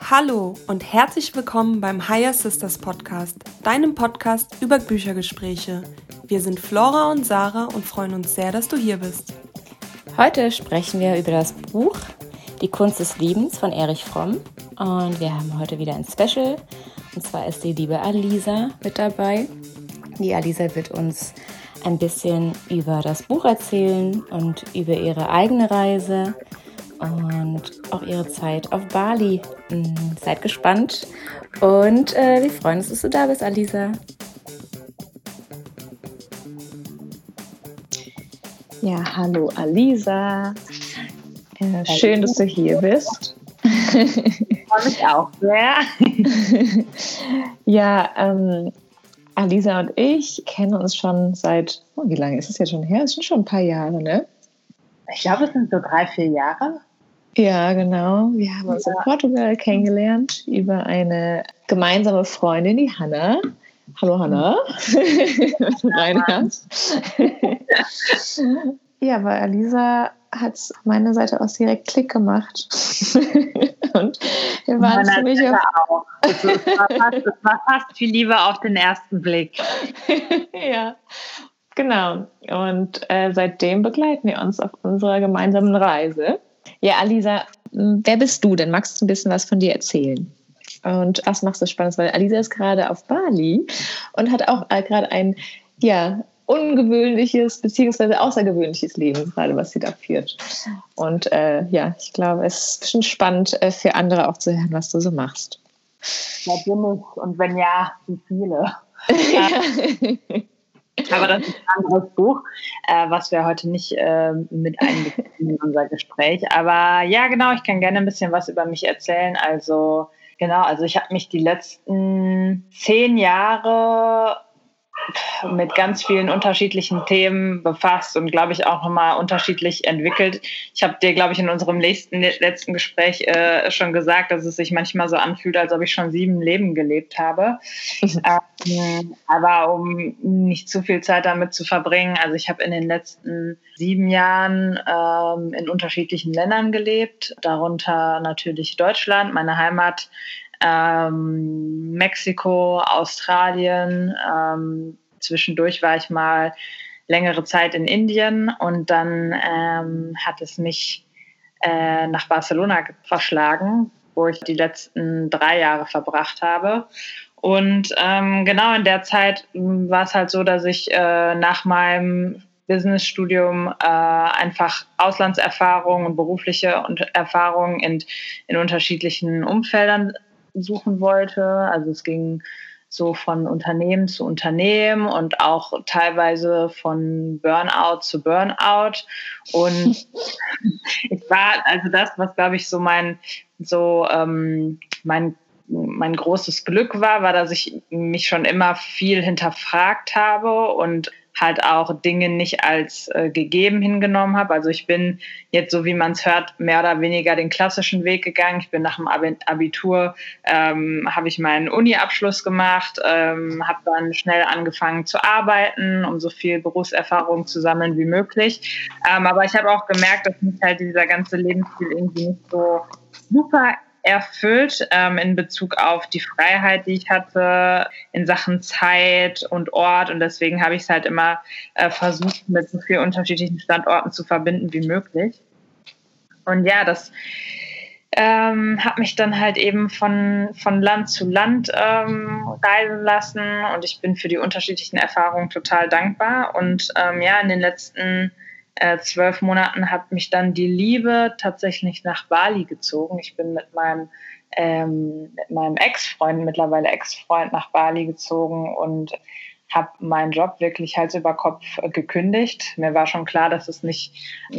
Hallo und herzlich willkommen beim Higher Sisters Podcast, deinem Podcast über Büchergespräche. Wir sind Flora und Sarah und freuen uns sehr, dass du hier bist. Heute sprechen wir über das Buch Die Kunst des Liebens von Erich Fromm und wir haben heute wieder ein Special und zwar ist die liebe Alisa mit dabei. Die Alisa wird uns ein bisschen über das Buch erzählen und über ihre eigene Reise und auch ihre Zeit auf Bali. Hm, seid gespannt und äh, wir freuen uns, dass du da bist, Alisa. Ja, hallo Alisa. Äh, schön, dass du hier bist. Freue mich auch sehr. ja, ähm, Alisa und ich kennen uns schon seit, oh, wie lange ist es jetzt schon her? Es sind schon ein paar Jahre, ne? Ich glaube, es sind so drei, vier Jahre. Ja, genau. Wir haben uns ja. in Portugal kennengelernt über eine gemeinsame Freundin, die Hanna. Hallo Hanna, wenn du reinhörst. ja, weil Alisa hat es auf meiner Seite aus direkt Klick gemacht. Und wir waren ziemlich auf auch. Es war, fast, es war fast viel lieber auf den ersten Blick. ja, genau. Und äh, seitdem begleiten wir uns auf unserer gemeinsamen Reise. Ja, Alisa, wer bist du denn? Magst du ein bisschen was von dir erzählen? Und was macht es spannend? Weil Alisa ist gerade auf Bali und hat auch äh, gerade ein, ja, ungewöhnliches beziehungsweise außergewöhnliches Leben, gerade was sie da führt. Und äh, ja, ich glaube, es ist bestimmt spannend äh, für andere auch zu hören, was du so machst. Ja, bin ich. Und wenn ja, wie viele? ja. Aber das ist ein anderes Buch, äh, was wir heute nicht äh, mit einbeziehen in unser Gespräch. Aber ja, genau, ich kann gerne ein bisschen was über mich erzählen. Also genau, also ich habe mich die letzten zehn Jahre mit ganz vielen unterschiedlichen Themen befasst und glaube ich auch nochmal unterschiedlich entwickelt. Ich habe dir, glaube ich, in unserem letzten, letzten Gespräch äh, schon gesagt, dass es sich manchmal so anfühlt, als ob ich schon sieben Leben gelebt habe. ähm, aber um nicht zu viel Zeit damit zu verbringen, also ich habe in den letzten sieben Jahren ähm, in unterschiedlichen Ländern gelebt, darunter natürlich Deutschland, meine Heimat ähm, Mexiko, Australien. Ähm, zwischendurch war ich mal längere Zeit in Indien und dann ähm, hat es mich äh, nach Barcelona verschlagen, wo ich die letzten drei Jahre verbracht habe. Und ähm, genau in der Zeit war es halt so, dass ich äh, nach meinem Businessstudium äh, einfach Auslandserfahrung und berufliche Erfahrungen in, in unterschiedlichen Umfeldern suchen wollte. Also es ging so von Unternehmen zu Unternehmen und auch teilweise von Burnout zu Burnout. Und ich war, also das, was glaube ich so mein, so ähm, mein mein großes Glück war, war, dass ich mich schon immer viel hinterfragt habe und halt auch Dinge nicht als äh, gegeben hingenommen habe. Also ich bin jetzt, so wie man es hört, mehr oder weniger den klassischen Weg gegangen. Ich bin nach dem Abitur, ähm, habe ich meinen Uni-Abschluss gemacht, ähm, habe dann schnell angefangen zu arbeiten, um so viel Berufserfahrung zu sammeln wie möglich. Ähm, aber ich habe auch gemerkt, dass mich halt dieser ganze Lebensstil irgendwie nicht so super erfüllt ähm, in Bezug auf die Freiheit, die ich hatte in Sachen Zeit und Ort. Und deswegen habe ich es halt immer äh, versucht, mit so vielen unterschiedlichen Standorten zu verbinden wie möglich. Und ja, das ähm, habe mich dann halt eben von, von Land zu Land ähm, reisen lassen und ich bin für die unterschiedlichen Erfahrungen total dankbar. Und ähm, ja, in den letzten äh, zwölf Monaten hat mich dann die Liebe tatsächlich nach Bali gezogen. Ich bin mit meinem, ähm, mit meinem Ex-Freund, mittlerweile Ex-Freund nach Bali gezogen und habe meinen Job wirklich Hals über Kopf äh, gekündigt. Mir war schon klar, dass es nicht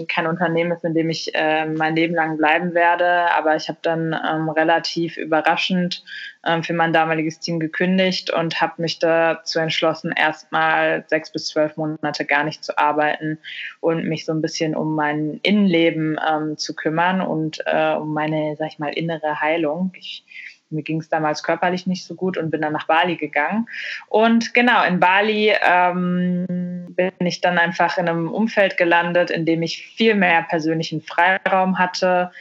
kein Unternehmen ist, in dem ich äh, mein Leben lang bleiben werde. Aber ich habe dann ähm, relativ überraschend ähm, für mein damaliges Team gekündigt und habe mich dazu entschlossen, erstmal sechs bis zwölf Monate gar nicht zu arbeiten und mich so ein bisschen um mein Innenleben ähm, zu kümmern und äh, um meine, sag ich mal, innere Heilung. Ich mir ging es damals körperlich nicht so gut und bin dann nach Bali gegangen. Und genau, in Bali ähm, bin ich dann einfach in einem Umfeld gelandet, in dem ich viel mehr persönlichen Freiraum hatte,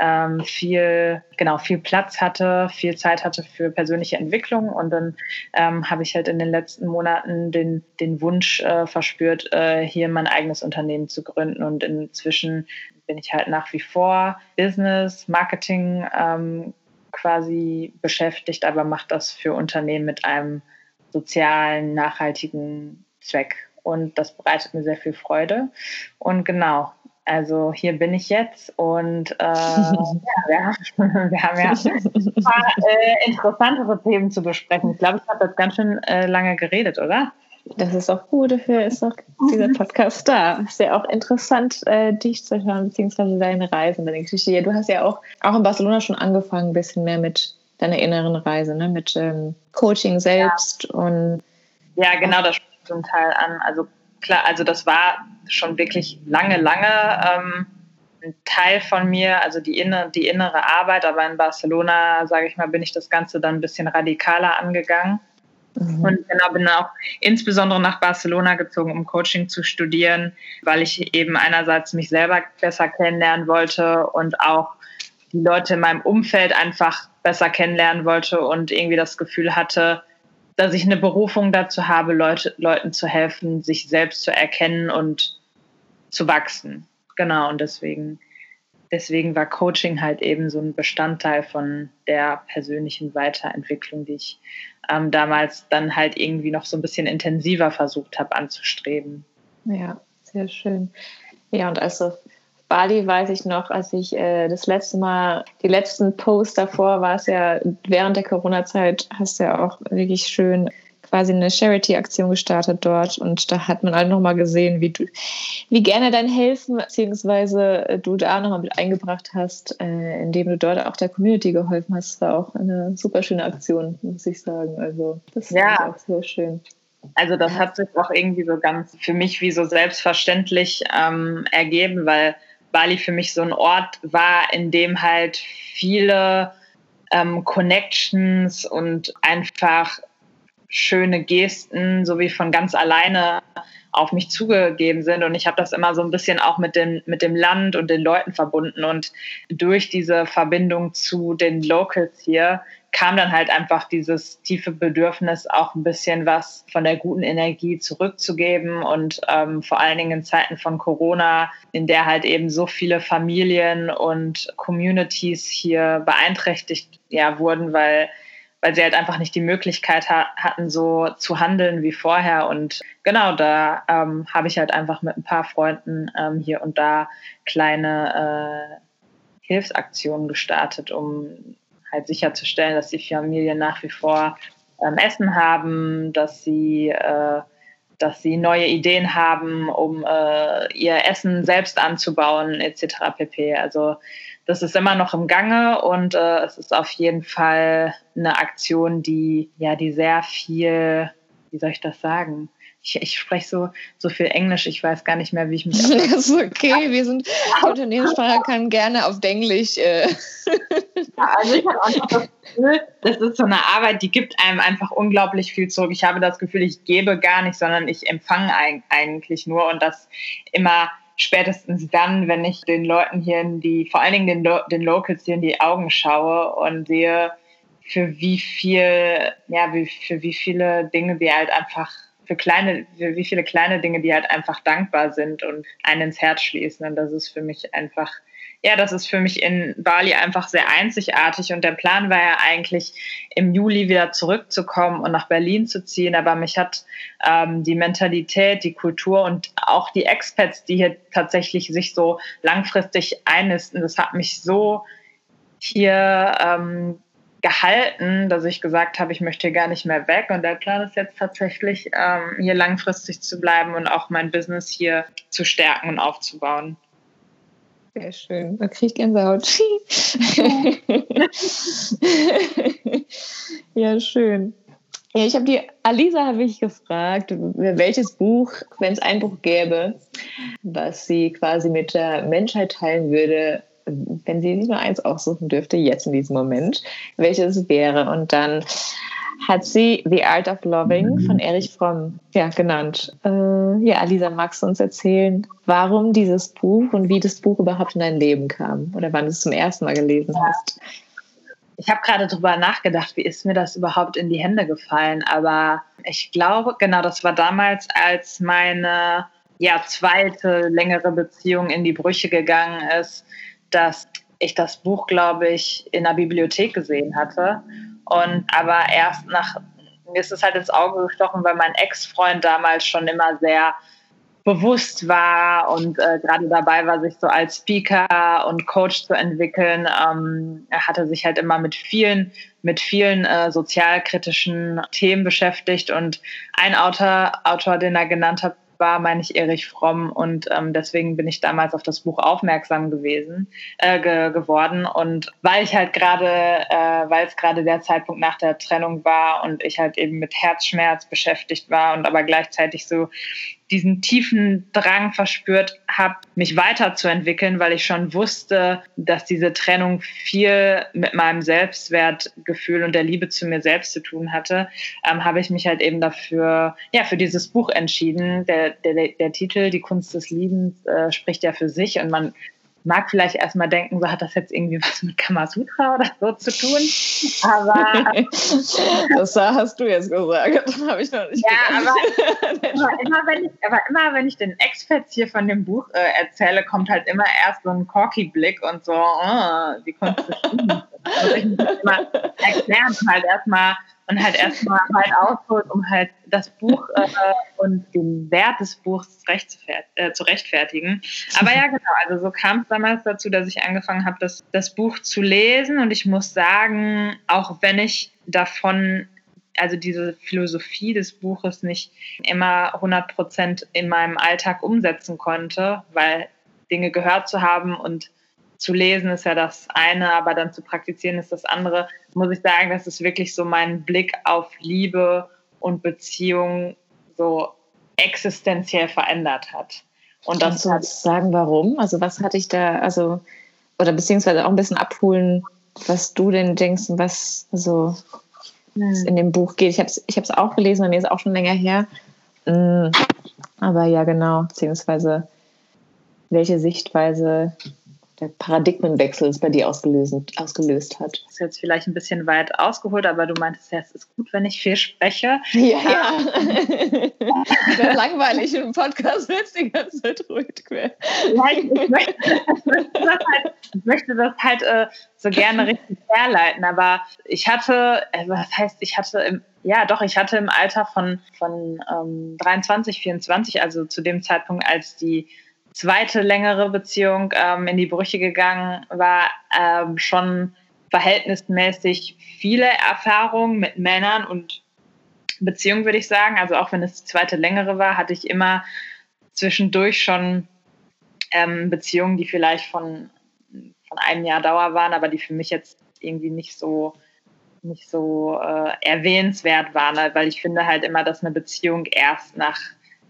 ähm, viel, genau, viel Platz hatte, viel Zeit hatte für persönliche Entwicklung. Und dann ähm, habe ich halt in den letzten Monaten den, den Wunsch äh, verspürt, äh, hier mein eigenes Unternehmen zu gründen. Und inzwischen bin ich halt nach wie vor Business, Marketing ähm, quasi beschäftigt, aber mache das für Unternehmen mit einem sozialen, nachhaltigen Zweck. Und das bereitet mir sehr viel Freude. Und genau, also hier bin ich jetzt und äh, ja, wir, haben, wir haben ja ein paar äh, interessantere Themen zu besprechen. Ich glaube, ich habe jetzt ganz schön äh, lange geredet, oder? Das ist auch gut, dafür ist auch dieser Podcast da. Ist ja auch interessant, äh, dich zu hören, beziehungsweise deine Reise, deine Geschichte. Du hast ja auch, auch in Barcelona schon angefangen, ein bisschen mehr mit deiner inneren Reise, ne? mit ähm, Coaching selbst ja. und. Ja, genau, das spricht zum Teil an. Also klar, also das war schon wirklich lange, lange ähm, ein Teil von mir, also die, inne, die innere Arbeit, aber in Barcelona, sage ich mal, bin ich das Ganze dann ein bisschen radikaler angegangen. Mhm. Und genau, bin auch insbesondere nach Barcelona gezogen, um Coaching zu studieren, weil ich eben einerseits mich selber besser kennenlernen wollte und auch die Leute in meinem Umfeld einfach besser kennenlernen wollte und irgendwie das Gefühl hatte, dass ich eine Berufung dazu habe, Leute, Leuten zu helfen, sich selbst zu erkennen und zu wachsen. Genau, und deswegen, deswegen war Coaching halt eben so ein Bestandteil von der persönlichen Weiterentwicklung, die ich ähm, damals dann halt irgendwie noch so ein bisschen intensiver versucht habe anzustreben. Ja, sehr schön. Ja, und also Bali weiß ich noch, als ich äh, das letzte Mal, die letzten Posts davor war es ja während der Corona-Zeit, hast du ja auch wirklich schön quasi eine Charity-Aktion gestartet dort und da hat man halt nochmal gesehen, wie du, wie gerne dein Helfen, beziehungsweise äh, du da nochmal mit eingebracht hast, äh, indem du dort auch der Community geholfen hast. Das war auch eine super schöne Aktion, muss ich sagen. Also das ja. auch sehr schön. Also das hat sich auch irgendwie so ganz für mich wie so selbstverständlich ähm, ergeben, weil Bali für mich so ein Ort war, in dem halt viele ähm, Connections und einfach schöne Gesten sowie von ganz alleine auf mich zugegeben sind. Und ich habe das immer so ein bisschen auch mit dem, mit dem Land und den Leuten verbunden. Und durch diese Verbindung zu den Locals hier kam dann halt einfach dieses tiefe Bedürfnis, auch ein bisschen was von der guten Energie zurückzugeben und ähm, vor allen Dingen in Zeiten von Corona, in der halt eben so viele Familien und Communities hier beeinträchtigt ja, wurden, weil weil sie halt einfach nicht die Möglichkeit ha hatten, so zu handeln wie vorher. Und genau, da ähm, habe ich halt einfach mit ein paar Freunden ähm, hier und da kleine äh, Hilfsaktionen gestartet, um halt sicherzustellen, dass die Familien nach wie vor ähm, Essen haben, dass sie, äh, dass sie neue Ideen haben, um äh, ihr Essen selbst anzubauen, etc. pp. Also das ist immer noch im Gange und äh, es ist auf jeden Fall eine Aktion, die ja, die sehr viel, wie soll ich das sagen? Ich, ich spreche so, so viel Englisch, ich weiß gar nicht mehr, wie ich mich. das ist okay, wir sind Unternehmenssprache kann gerne auf Englisch. Äh. Ja, also ich habe einfach das Gefühl, das ist so eine Arbeit, die gibt einem einfach unglaublich viel zurück. Ich habe das Gefühl, ich gebe gar nicht, sondern ich empfange eigentlich nur und das immer spätestens dann, wenn ich den Leuten hier in die, vor allen Dingen den, Lo den Locals hier in die Augen schaue und sehe, für wie viel, ja, wie, für wie viele Dinge die halt einfach, für kleine, für wie viele kleine Dinge die halt einfach dankbar sind und einen ins Herz schließen. Und das ist für mich einfach ja, das ist für mich in Bali einfach sehr einzigartig und der Plan war ja eigentlich im Juli wieder zurückzukommen und nach Berlin zu ziehen, aber mich hat ähm, die Mentalität, die Kultur und auch die Expats, die hier tatsächlich sich so langfristig einnisten, das hat mich so hier ähm, gehalten, dass ich gesagt habe, ich möchte hier gar nicht mehr weg. Und der Plan ist jetzt tatsächlich, ähm, hier langfristig zu bleiben und auch mein Business hier zu stärken und aufzubauen. Sehr schön. Da kriege ich Gänsehaut. ja, schön. Ja, ich habe die Alisa habe ich gefragt, welches Buch, wenn es ein Buch gäbe, was sie quasi mit der Menschheit teilen würde, wenn sie sich nur eins aussuchen dürfte, jetzt in diesem Moment, welches wäre. Und dann hat sie The Art of Loving von Erich Fromm ja, genannt. Äh, ja, Alisa, magst du uns erzählen, warum dieses Buch und wie das Buch überhaupt in dein Leben kam oder wann du es zum ersten Mal gelesen hast? Ich habe gerade darüber nachgedacht, wie ist mir das überhaupt in die Hände gefallen. Aber ich glaube, genau, das war damals, als meine ja, zweite längere Beziehung in die Brüche gegangen ist, dass ich das Buch, glaube ich, in der Bibliothek gesehen hatte. Und aber erst nach, mir ist es halt ins Auge gestochen, weil mein Ex-Freund damals schon immer sehr bewusst war und äh, gerade dabei war, sich so als Speaker und Coach zu entwickeln. Ähm, er hatte sich halt immer mit vielen, mit vielen äh, sozialkritischen Themen beschäftigt und ein Autor, Autor, den er genannt hat, war, meine ich, Erich Fromm. Und ähm, deswegen bin ich damals auf das Buch aufmerksam gewesen, äh, ge geworden. Und weil ich halt gerade, äh, weil es gerade der Zeitpunkt nach der Trennung war und ich halt eben mit Herzschmerz beschäftigt war und aber gleichzeitig so diesen tiefen Drang verspürt habe, mich weiterzuentwickeln, weil ich schon wusste, dass diese Trennung viel mit meinem Selbstwertgefühl und der Liebe zu mir selbst zu tun hatte, ähm, habe ich mich halt eben dafür, ja, für dieses Buch entschieden. Der, der, der Titel, Die Kunst des Liebens, äh, spricht ja für sich und man mag vielleicht erstmal denken, so hat das jetzt irgendwie was mit Kamasutra oder so zu tun. Aber das hast du jetzt gesagt. Das habe ich noch nicht Ja, aber, aber, immer, wenn ich, aber immer wenn ich den Experts hier von dem Buch äh, erzähle, kommt halt immer erst so ein Corky-Blick und so, oh, die Kunst des Also ich muss immer erklären, halt erstmal und halt erstmal halt ausholt, um halt das Buch äh, und den Wert des Buchs äh, zu rechtfertigen. Aber ja, genau, also so kam es damals dazu, dass ich angefangen habe, das, das Buch zu lesen und ich muss sagen, auch wenn ich davon also diese Philosophie des Buches nicht immer 100 Prozent in meinem Alltag umsetzen konnte, weil Dinge gehört zu haben und zu lesen ist ja das eine, aber dann zu praktizieren ist das andere, muss ich sagen, dass es wirklich so meinen Blick auf Liebe und Beziehung so existenziell verändert hat. Und das Kannst du sagen, warum? Also was hatte ich da, also, oder beziehungsweise auch ein bisschen abholen, was du denn denkst und was so hm. in dem Buch geht. Ich habe es ich auch gelesen, bei mir ist auch schon länger her. Hm, aber ja, genau, beziehungsweise welche Sichtweise der Paradigmenwechsel es bei dir ausgelöst, ausgelöst hat. Das ist jetzt vielleicht ein bisschen weit ausgeholt, aber du meintest ja, es ist gut, wenn ich viel spreche. Ja, ja. Wäre langweilig im Podcast, wenn es die ganze Zeit ruhig wäre. Ich, ich, möchte, das halt, ich möchte das halt äh, so gerne richtig herleiten, aber ich hatte, äh, was heißt, ich hatte im, ja, doch, ich hatte im Alter von, von ähm, 23, 24, also zu dem Zeitpunkt, als die zweite längere Beziehung ähm, in die Brüche gegangen war, ähm, schon verhältnismäßig viele Erfahrungen mit Männern und Beziehungen, würde ich sagen. Also auch wenn es die zweite längere war, hatte ich immer zwischendurch schon ähm, Beziehungen, die vielleicht von, von einem Jahr Dauer waren, aber die für mich jetzt irgendwie nicht so nicht so äh, erwähnenswert waren, weil ich finde halt immer, dass eine Beziehung erst nach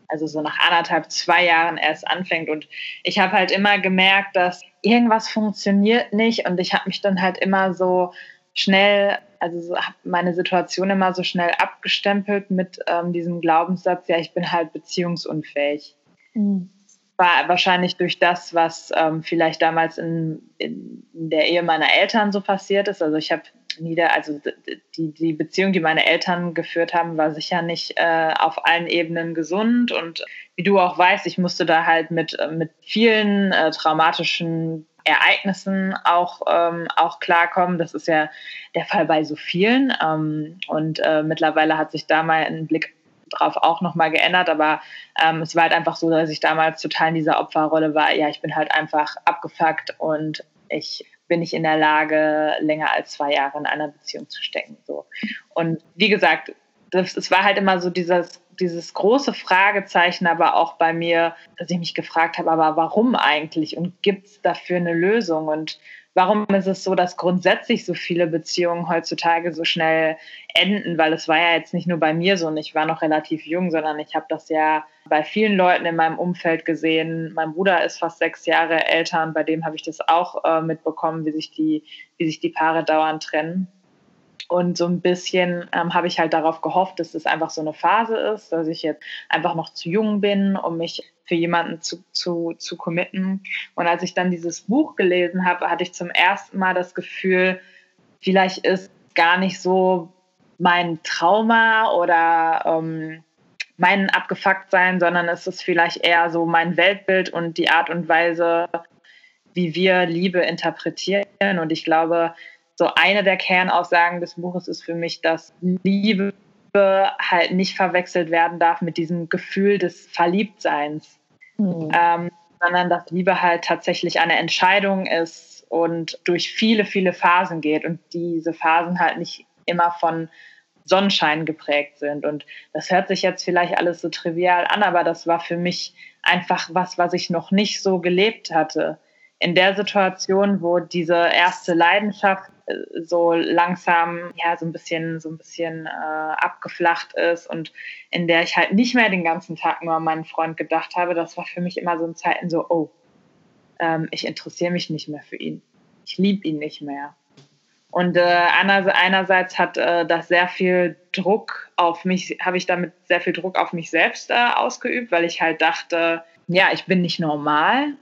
also so nach anderthalb, zwei Jahren erst anfängt. Und ich habe halt immer gemerkt, dass irgendwas funktioniert nicht und ich habe mich dann halt immer so schnell, also so, habe meine Situation immer so schnell abgestempelt mit ähm, diesem Glaubenssatz, ja, ich bin halt beziehungsunfähig. Mhm. War wahrscheinlich durch das, was ähm, vielleicht damals in, in der Ehe meiner Eltern so passiert ist. Also ich habe nieder, also die, die Beziehung, die meine Eltern geführt haben, war sicher nicht äh, auf allen Ebenen gesund. Und wie du auch weißt, ich musste da halt mit, äh, mit vielen äh, traumatischen Ereignissen auch, ähm, auch klarkommen. Das ist ja der Fall bei so vielen. Ähm, und äh, mittlerweile hat sich da mal ein Blick drauf auch nochmal geändert, aber ähm, es war halt einfach so, dass ich damals total in dieser Opferrolle war. Ja, ich bin halt einfach abgefuckt und ich bin ich in der Lage, länger als zwei Jahre in einer Beziehung zu stecken. So. Und wie gesagt, das, es war halt immer so dieses, dieses große Fragezeichen, aber auch bei mir, dass ich mich gefragt habe, aber warum eigentlich und gibt es dafür eine Lösung? Und warum ist es so, dass grundsätzlich so viele Beziehungen heutzutage so schnell enden? Weil es war ja jetzt nicht nur bei mir so und ich war noch relativ jung, sondern ich habe das ja bei vielen Leuten in meinem Umfeld gesehen. Mein Bruder ist fast sechs Jahre älter und bei dem habe ich das auch äh, mitbekommen, wie sich die, wie sich die Paare dauernd trennen. Und so ein bisschen ähm, habe ich halt darauf gehofft, dass es das einfach so eine Phase ist, dass ich jetzt einfach noch zu jung bin, um mich für jemanden zu, zu, zu committen. Und als ich dann dieses Buch gelesen habe, hatte ich zum ersten Mal das Gefühl, vielleicht ist gar nicht so mein Trauma oder ähm, mein Abgefucktsein, sondern es ist vielleicht eher so mein Weltbild und die Art und Weise, wie wir Liebe interpretieren. Und ich glaube, so eine der Kernaussagen des Buches ist für mich, dass Liebe halt nicht verwechselt werden darf mit diesem Gefühl des Verliebtseins, mhm. ähm, sondern dass Liebe halt tatsächlich eine Entscheidung ist und durch viele, viele Phasen geht und diese Phasen halt nicht immer von Sonnenschein geprägt sind. Und das hört sich jetzt vielleicht alles so trivial an, aber das war für mich einfach was, was ich noch nicht so gelebt hatte. In der Situation, wo diese erste Leidenschaft so langsam ja so ein bisschen so ein bisschen äh, abgeflacht ist und in der ich halt nicht mehr den ganzen Tag nur an meinen Freund gedacht habe, das war für mich immer so ein Zeiten so oh ähm, ich interessiere mich nicht mehr für ihn, ich liebe ihn nicht mehr. Und äh, einerseits hat äh, das sehr viel Druck auf mich, habe ich damit sehr viel Druck auf mich selbst äh, ausgeübt, weil ich halt dachte, ja, ich bin nicht normal.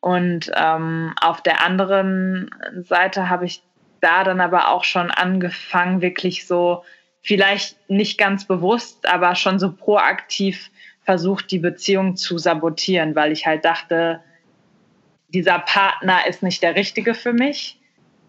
Und ähm, auf der anderen Seite habe ich da dann aber auch schon angefangen, wirklich so, vielleicht nicht ganz bewusst, aber schon so proaktiv versucht, die Beziehung zu sabotieren, weil ich halt dachte, dieser Partner ist nicht der richtige für mich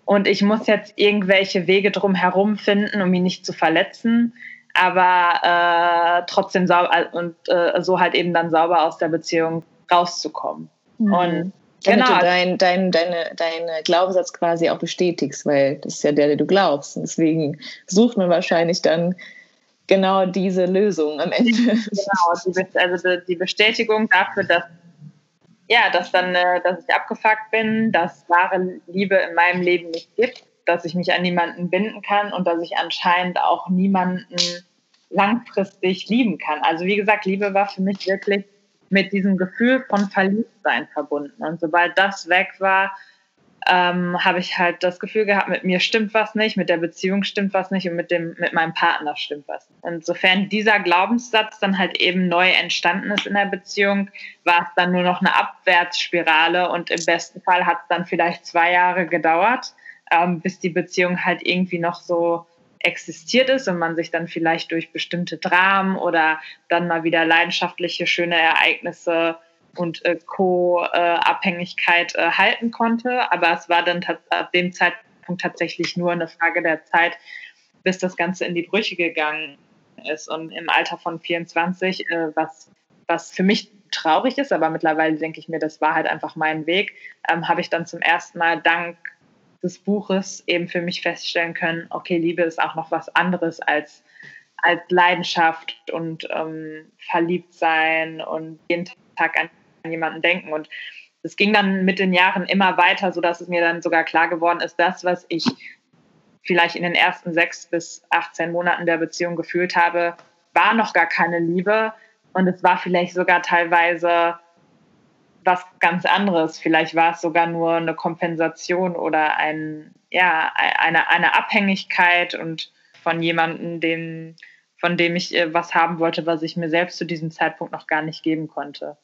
und ich muss jetzt irgendwelche Wege drum herum finden, um ihn nicht zu verletzen, aber äh, trotzdem sauber und äh, so halt eben dann sauber aus der Beziehung rauszukommen. Mhm. Und damit genau. du deinen dein, deine, deine Glaubenssatz quasi auch bestätigst, weil das ist ja der, der du glaubst. Und deswegen sucht man wahrscheinlich dann genau diese Lösung am Ende. Genau, die, also die Bestätigung dafür, dass ja, dass dann, äh, dass ich abgefuckt bin, dass wahre Liebe in meinem Leben nicht gibt, dass ich mich an niemanden binden kann und dass ich anscheinend auch niemanden langfristig lieben kann. Also wie gesagt, Liebe war für mich wirklich mit diesem Gefühl von Verliebtsein verbunden. Und sobald das weg war, ähm, habe ich halt das Gefühl gehabt, mit mir stimmt was nicht, mit der Beziehung stimmt was nicht und mit, dem, mit meinem Partner stimmt was. Und sofern dieser Glaubenssatz dann halt eben neu entstanden ist in der Beziehung, war es dann nur noch eine Abwärtsspirale und im besten Fall hat es dann vielleicht zwei Jahre gedauert, ähm, bis die Beziehung halt irgendwie noch so existiert ist und man sich dann vielleicht durch bestimmte Dramen oder dann mal wieder leidenschaftliche, schöne Ereignisse und äh, Co-Abhängigkeit äh, halten konnte. Aber es war dann ab dem Zeitpunkt tatsächlich nur eine Frage der Zeit, bis das Ganze in die Brüche gegangen ist. Und im Alter von 24, äh, was, was für mich traurig ist, aber mittlerweile denke ich mir, das war halt einfach mein Weg, ähm, habe ich dann zum ersten Mal dank des Buches eben für mich feststellen können, okay, Liebe ist auch noch was anderes als, als Leidenschaft und ähm, verliebt sein und jeden Tag an jemanden denken. Und es ging dann mit den Jahren immer weiter, sodass es mir dann sogar klar geworden ist, das, was ich vielleicht in den ersten sechs bis 18 Monaten der Beziehung gefühlt habe, war noch gar keine Liebe. Und es war vielleicht sogar teilweise was ganz anderes. Vielleicht war es sogar nur eine Kompensation oder ein, ja, eine, eine Abhängigkeit und von jemandem, dem, von dem ich äh, was haben wollte, was ich mir selbst zu diesem Zeitpunkt noch gar nicht geben konnte.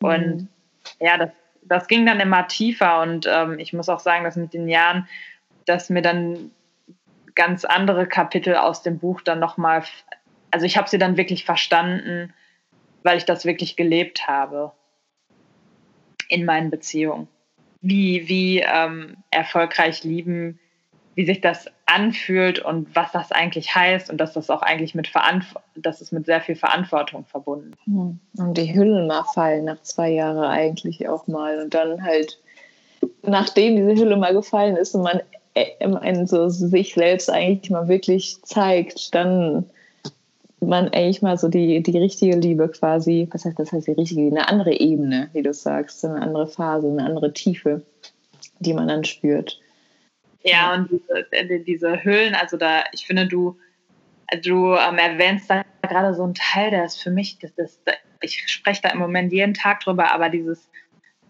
Mhm. Und ja, das, das ging dann immer tiefer und ähm, ich muss auch sagen, dass mit den Jahren, dass mir dann ganz andere Kapitel aus dem Buch dann nochmal, also ich habe sie dann wirklich verstanden, weil ich das wirklich gelebt habe in meinen Beziehungen. Wie, wie ähm, erfolgreich lieben, wie sich das anfühlt und was das eigentlich heißt und dass das auch eigentlich mit Verantw dass es mit sehr viel Verantwortung verbunden ist. Hm. Und die Hüllen mal fallen nach zwei Jahren eigentlich auch mal und dann halt, nachdem diese Hülle mal gefallen ist und man äh, so sich selbst eigentlich mal wirklich zeigt, dann man eigentlich mal so die, die richtige Liebe quasi, was heißt das heißt die richtige, eine andere Ebene, wie du sagst, eine andere Phase, eine andere Tiefe, die man dann spürt. Ja, und diese, äh, diese Hüllen, also da, ich finde, du, du ähm, erwähnst da gerade so einen Teil, der ist für mich, das, das, ich spreche da im Moment jeden Tag drüber, aber dieses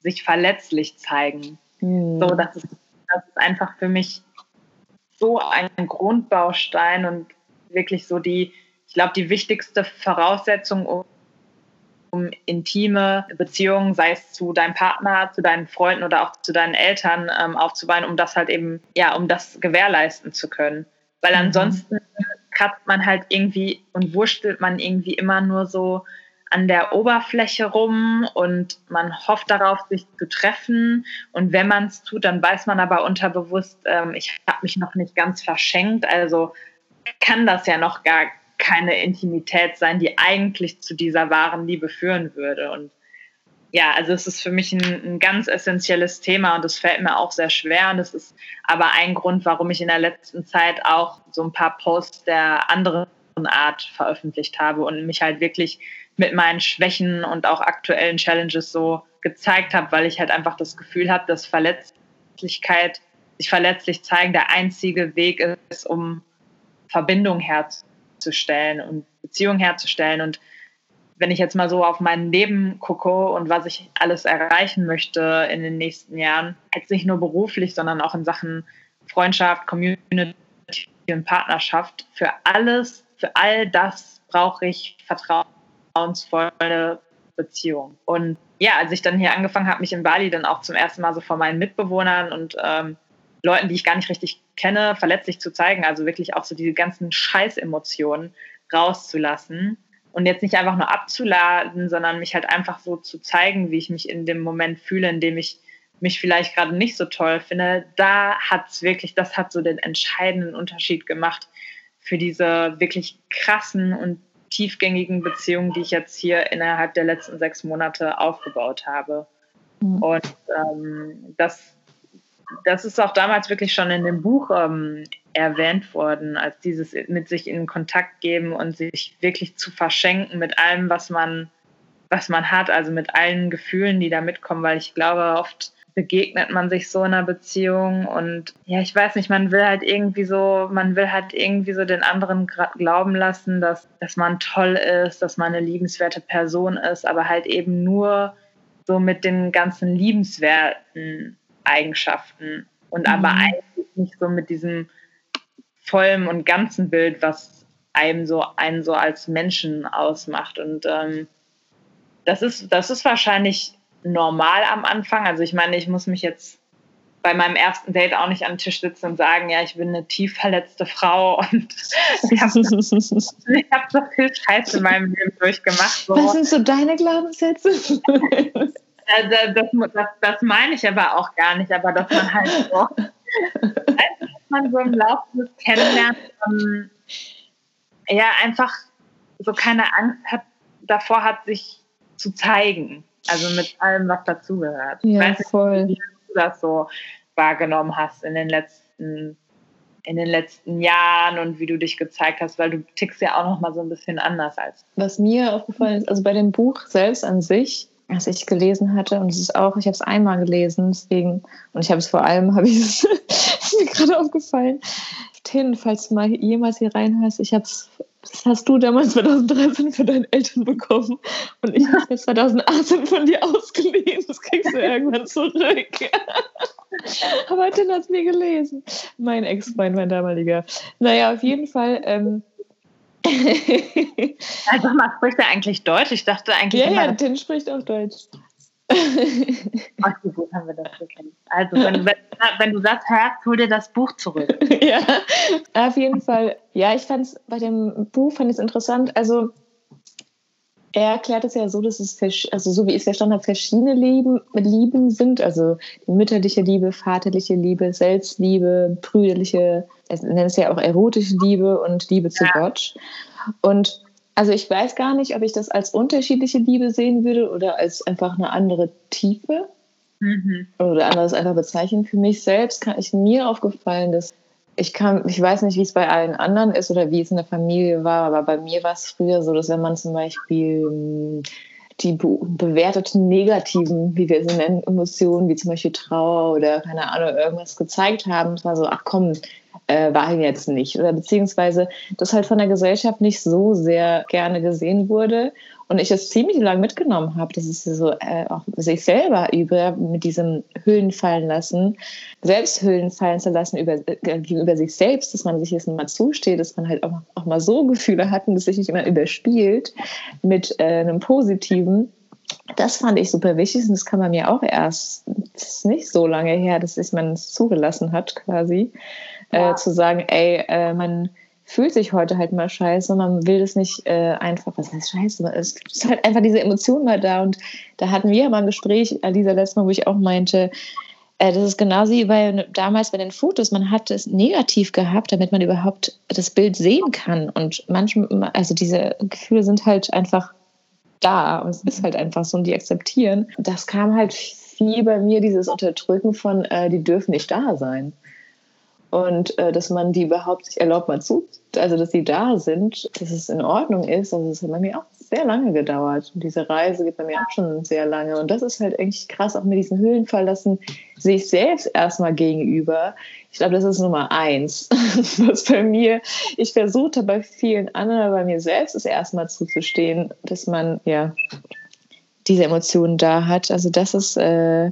sich verletzlich zeigen. Mhm. So, das ist, das ist einfach für mich so ein Grundbaustein und wirklich so die, ich glaube, die wichtigste Voraussetzung, um, intime Beziehungen, sei es zu deinem Partner, zu deinen Freunden oder auch zu deinen Eltern ähm, aufzubauen, um das halt eben, ja, um das gewährleisten zu können. Weil mhm. ansonsten kratzt man halt irgendwie und wurstelt man irgendwie immer nur so an der Oberfläche rum und man hofft darauf, sich zu treffen. Und wenn man es tut, dann weiß man aber unterbewusst, ähm, ich habe mich noch nicht ganz verschenkt. Also kann das ja noch gar keine Intimität sein, die eigentlich zu dieser wahren Liebe führen würde. Und ja, also es ist für mich ein, ein ganz essentielles Thema und es fällt mir auch sehr schwer. Und es ist aber ein Grund, warum ich in der letzten Zeit auch so ein paar Posts der anderen Art veröffentlicht habe und mich halt wirklich mit meinen Schwächen und auch aktuellen Challenges so gezeigt habe, weil ich halt einfach das Gefühl habe, dass Verletzlichkeit, sich verletzlich zeigen, der einzige Weg ist, um Verbindung herzustellen und Beziehung herzustellen. Und wenn ich jetzt mal so auf mein Leben gucke und was ich alles erreichen möchte in den nächsten Jahren, jetzt nicht nur beruflich, sondern auch in Sachen Freundschaft, Community und Partnerschaft, für alles, für all das brauche ich vertrauensvolle Beziehung. Und ja, als ich dann hier angefangen habe, mich in Bali dann auch zum ersten Mal so vor meinen Mitbewohnern und ähm, Leuten, die ich gar nicht richtig kenne, verletzlich zu zeigen, also wirklich auch so diese ganzen Scheißemotionen rauszulassen und jetzt nicht einfach nur abzuladen, sondern mich halt einfach so zu zeigen, wie ich mich in dem Moment fühle, in dem ich mich vielleicht gerade nicht so toll finde, da hat es wirklich, das hat so den entscheidenden Unterschied gemacht für diese wirklich krassen und tiefgängigen Beziehungen, die ich jetzt hier innerhalb der letzten sechs Monate aufgebaut habe. Mhm. Und ähm, das das ist auch damals wirklich schon in dem Buch ähm, erwähnt worden, als dieses mit sich in Kontakt geben und sich wirklich zu verschenken mit allem, was man, was man hat, also mit allen Gefühlen, die da mitkommen, weil ich glaube, oft begegnet man sich so in einer Beziehung und ja, ich weiß nicht, man will halt irgendwie so, man will halt irgendwie so den anderen glauben lassen, dass, dass man toll ist, dass man eine liebenswerte Person ist, aber halt eben nur so mit den ganzen liebenswerten Eigenschaften und mhm. aber eigentlich nicht so mit diesem vollen und ganzen Bild, was einem so einen so als Menschen ausmacht. Und ähm, das ist, das ist wahrscheinlich normal am Anfang. Also ich meine, ich muss mich jetzt bei meinem ersten Date auch nicht an den Tisch sitzen und sagen, ja, ich bin eine tief verletzte Frau und ich habe hab so viel Scheiße in meinem Leben durchgemacht. So. Was sind so deine Glaubenssätze? das, das, das, meine ich aber auch gar nicht, aber dass man halt so, dass man so im Laufe des Kennenlernens ähm, ja einfach so keine Angst hat, davor hat, sich zu zeigen. Also mit allem, was dazugehört. Ja, ich weiß nicht, voll. wie du das so wahrgenommen hast in den letzten in den letzten Jahren und wie du dich gezeigt hast, weil du tickst ja auch noch mal so ein bisschen anders als. Was mir aufgefallen ist, also bei dem Buch selbst an sich was ich gelesen hatte. Und es ist auch, ich habe es einmal gelesen, deswegen, und ich habe es vor allem, habe ich es, mir gerade aufgefallen. Tin, falls du mal jemals hier reinhörst, ich habe es, das hast du damals 2013 für deine Eltern bekommen und ich habe es 2018 von dir ausgeliehen. Das kriegst du irgendwann zurück. Aber Tin hat es mir gelesen. Mein Ex-Freund, mein damaliger. Naja, auf jeden Fall. Ähm, also mal, spricht er eigentlich Deutsch? Ich dachte eigentlich. Ja, immer, ja, Tin spricht auch Deutsch. Ach, wie gut haben wir das gekannt. Also, wenn, wenn, wenn, du das hörst, hol dir das Buch zurück. ja, auf jeden Fall. Ja, ich fand es bei dem Buch fand interessant. Also, er erklärt es ja so, dass es, also so wie ich es verstanden habe, verschiedene Lieben, Lieben sind. Also mütterliche Liebe, vaterliche Liebe, Selbstliebe, brüderliche, es nennt es ja auch erotische Liebe und Liebe zu ja. Gott. Und also ich weiß gar nicht, ob ich das als unterschiedliche Liebe sehen würde oder als einfach eine andere Tiefe. Mhm. Oder anderes einfach bezeichnen. Für mich selbst kann ich mir aufgefallen, dass ich kann, ich weiß nicht, wie es bei allen anderen ist oder wie es in der Familie war, aber bei mir war es früher so, dass wenn man zum Beispiel hm, die be bewerteten negativen, wie wir sie nennen, Emotionen, wie zum Beispiel Trauer oder keine Ahnung, irgendwas gezeigt haben. Es war so, ach komm, äh, war jetzt nicht. Oder beziehungsweise das halt von der Gesellschaft nicht so sehr gerne gesehen wurde. Und ich es ziemlich lang mitgenommen habe, dass es so äh, auch sich selber über mit diesem Hüllen fallen lassen, selbst Hüllen fallen zu lassen über, äh, gegenüber sich selbst, dass man sich jetzt mal zusteht, dass man halt auch, auch mal so Gefühle hat und das sich nicht immer überspielt mit äh, einem positiven. Das fand ich super wichtig und das kam bei mir auch erst, das ist nicht so lange her, dass ich man es zugelassen hat quasi, ja. äh, zu sagen, ey, äh, man fühlt sich heute halt mal scheiße, man will das nicht äh, einfach, was heißt scheiße, es ist halt einfach diese Emotion mal da. Und da hatten wir mal ein Gespräch, Alisa, letztes Mal, wo ich auch meinte, äh, das ist genauso wie bei, damals bei den Fotos, man hat es negativ gehabt, damit man überhaupt das Bild sehen kann. Und manchmal, also diese Gefühle sind halt einfach da und es ist halt einfach so und die akzeptieren. Das kam halt viel bei mir, dieses Unterdrücken von, äh, die dürfen nicht da sein und äh, dass man die überhaupt sich erlaubt mal zu, also dass sie da sind, dass es in Ordnung ist. Also es hat bei mir auch sehr lange gedauert. Und diese Reise geht bei mir auch schon sehr lange. Und das ist halt eigentlich krass, auch mit diesen Höhlen verlassen, sich selbst erstmal gegenüber. Ich glaube, das ist Nummer eins, was bei mir, ich versuchte bei vielen anderen, bei mir selbst ist erstmal zuzustehen, dass man ja diese Emotionen da hat. Also das ist äh,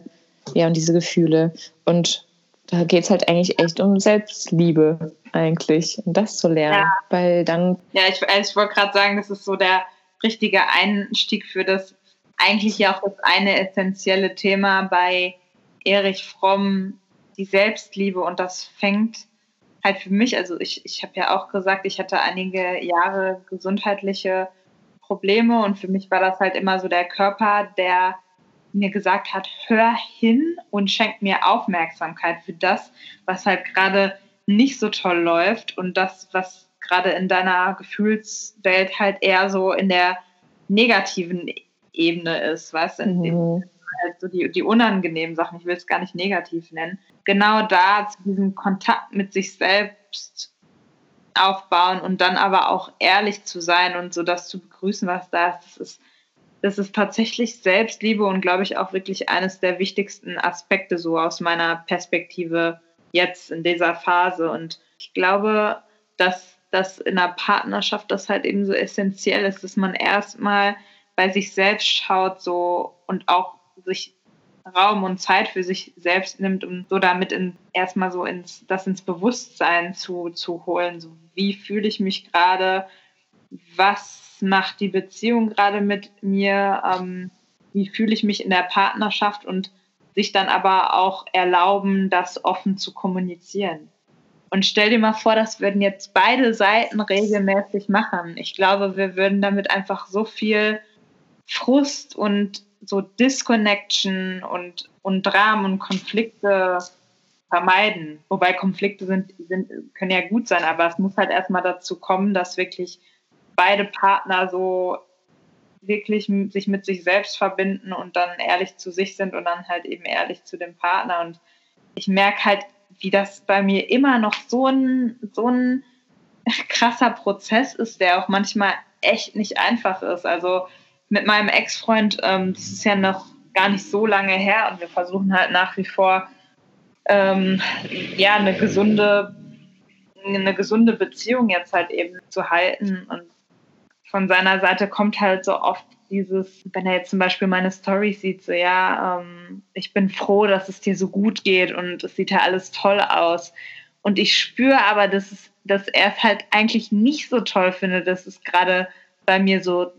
ja und diese Gefühle und da geht es halt eigentlich echt um Selbstliebe eigentlich, um das zu lernen. Ja. Weil dann. Ja, ich, ich wollte gerade sagen, das ist so der richtige Einstieg für das eigentlich ja auch das eine essentielle Thema bei Erich Fromm, die Selbstliebe. Und das fängt halt für mich, also ich, ich habe ja auch gesagt, ich hatte einige Jahre gesundheitliche Probleme und für mich war das halt immer so der Körper, der mir gesagt hat, hör hin und schenk mir Aufmerksamkeit für das, was halt gerade nicht so toll läuft und das, was gerade in deiner Gefühlswelt halt eher so in der negativen Ebene ist, weißt du? Mhm. Halt so die, die unangenehmen Sachen, ich will es gar nicht negativ nennen. Genau da zu diesem Kontakt mit sich selbst aufbauen und dann aber auch ehrlich zu sein und so das zu begrüßen, was da ist, das ist das ist tatsächlich Selbstliebe und glaube ich auch wirklich eines der wichtigsten Aspekte so aus meiner Perspektive jetzt in dieser Phase. Und ich glaube, dass das in einer Partnerschaft das halt eben so essentiell ist, dass man erstmal bei sich selbst schaut so und auch sich Raum und Zeit für sich selbst nimmt, um so damit in, erstmal so ins, das ins Bewusstsein zu, zu holen. So, wie fühle ich mich gerade? Was macht die Beziehung gerade mit mir, ähm, wie fühle ich mich in der Partnerschaft und sich dann aber auch erlauben, das offen zu kommunizieren. Und stell dir mal vor, das würden jetzt beide Seiten regelmäßig machen. Ich glaube, wir würden damit einfach so viel Frust und so Disconnection und, und Dramen und Konflikte vermeiden. Wobei Konflikte sind, sind, können ja gut sein, aber es muss halt erstmal dazu kommen, dass wirklich beide Partner so wirklich sich mit sich selbst verbinden und dann ehrlich zu sich sind und dann halt eben ehrlich zu dem Partner. Und ich merke halt, wie das bei mir immer noch so ein, so ein krasser Prozess ist, der auch manchmal echt nicht einfach ist. Also mit meinem Ex-Freund, ähm, das ist ja noch gar nicht so lange her und wir versuchen halt nach wie vor ähm, ja eine gesunde eine gesunde Beziehung jetzt halt eben zu halten und von seiner Seite kommt halt so oft dieses, wenn er jetzt zum Beispiel meine Story sieht, so ja, ähm, ich bin froh, dass es dir so gut geht und es sieht ja alles toll aus. Und ich spüre aber, dass, es, dass er es halt eigentlich nicht so toll findet, dass es gerade bei mir so,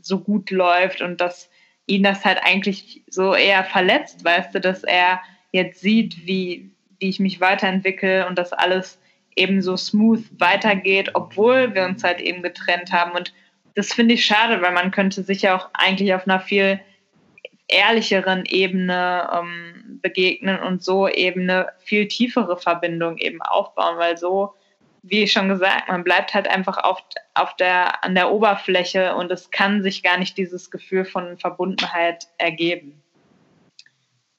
so gut läuft und dass ihn das halt eigentlich so eher verletzt, weißt du, dass er jetzt sieht, wie, wie ich mich weiterentwickle und das alles eben so smooth weitergeht, obwohl wir uns halt eben getrennt haben. Und das finde ich schade, weil man könnte sich ja auch eigentlich auf einer viel ehrlicheren Ebene ähm, begegnen und so eben eine viel tiefere Verbindung eben aufbauen, weil so, wie schon gesagt, man bleibt halt einfach auf, auf der, an der Oberfläche und es kann sich gar nicht dieses Gefühl von Verbundenheit ergeben.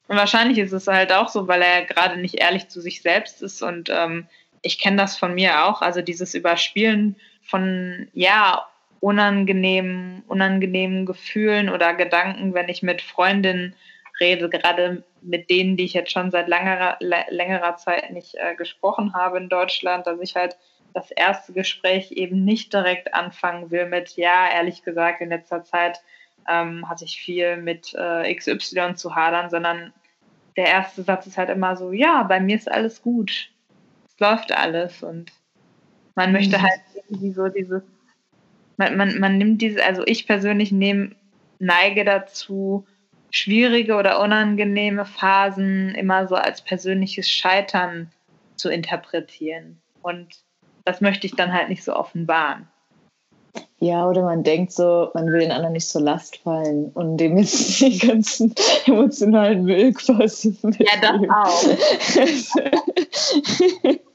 Und wahrscheinlich ist es halt auch so, weil er gerade nicht ehrlich zu sich selbst ist und ähm, ich kenne das von mir auch, also dieses Überspielen von, ja, unangenehmen, unangenehmen Gefühlen oder Gedanken, wenn ich mit Freundinnen rede, gerade mit denen, die ich jetzt schon seit längerer, längerer Zeit nicht äh, gesprochen habe in Deutschland, dass ich halt das erste Gespräch eben nicht direkt anfangen will mit, ja, ehrlich gesagt, in letzter Zeit ähm, hatte ich viel mit äh, XY zu hadern, sondern der erste Satz ist halt immer so, ja, bei mir ist alles gut. Läuft alles und man möchte mhm. halt irgendwie so dieses, man, man, man nimmt diese, also ich persönlich nehme, neige dazu, schwierige oder unangenehme Phasen immer so als persönliches Scheitern zu interpretieren. Und das möchte ich dann halt nicht so offenbaren. Ja, oder man denkt so, man will den anderen nicht zur Last fallen und dem jetzt die ganzen emotionalen Müll quasi Ja, das auch.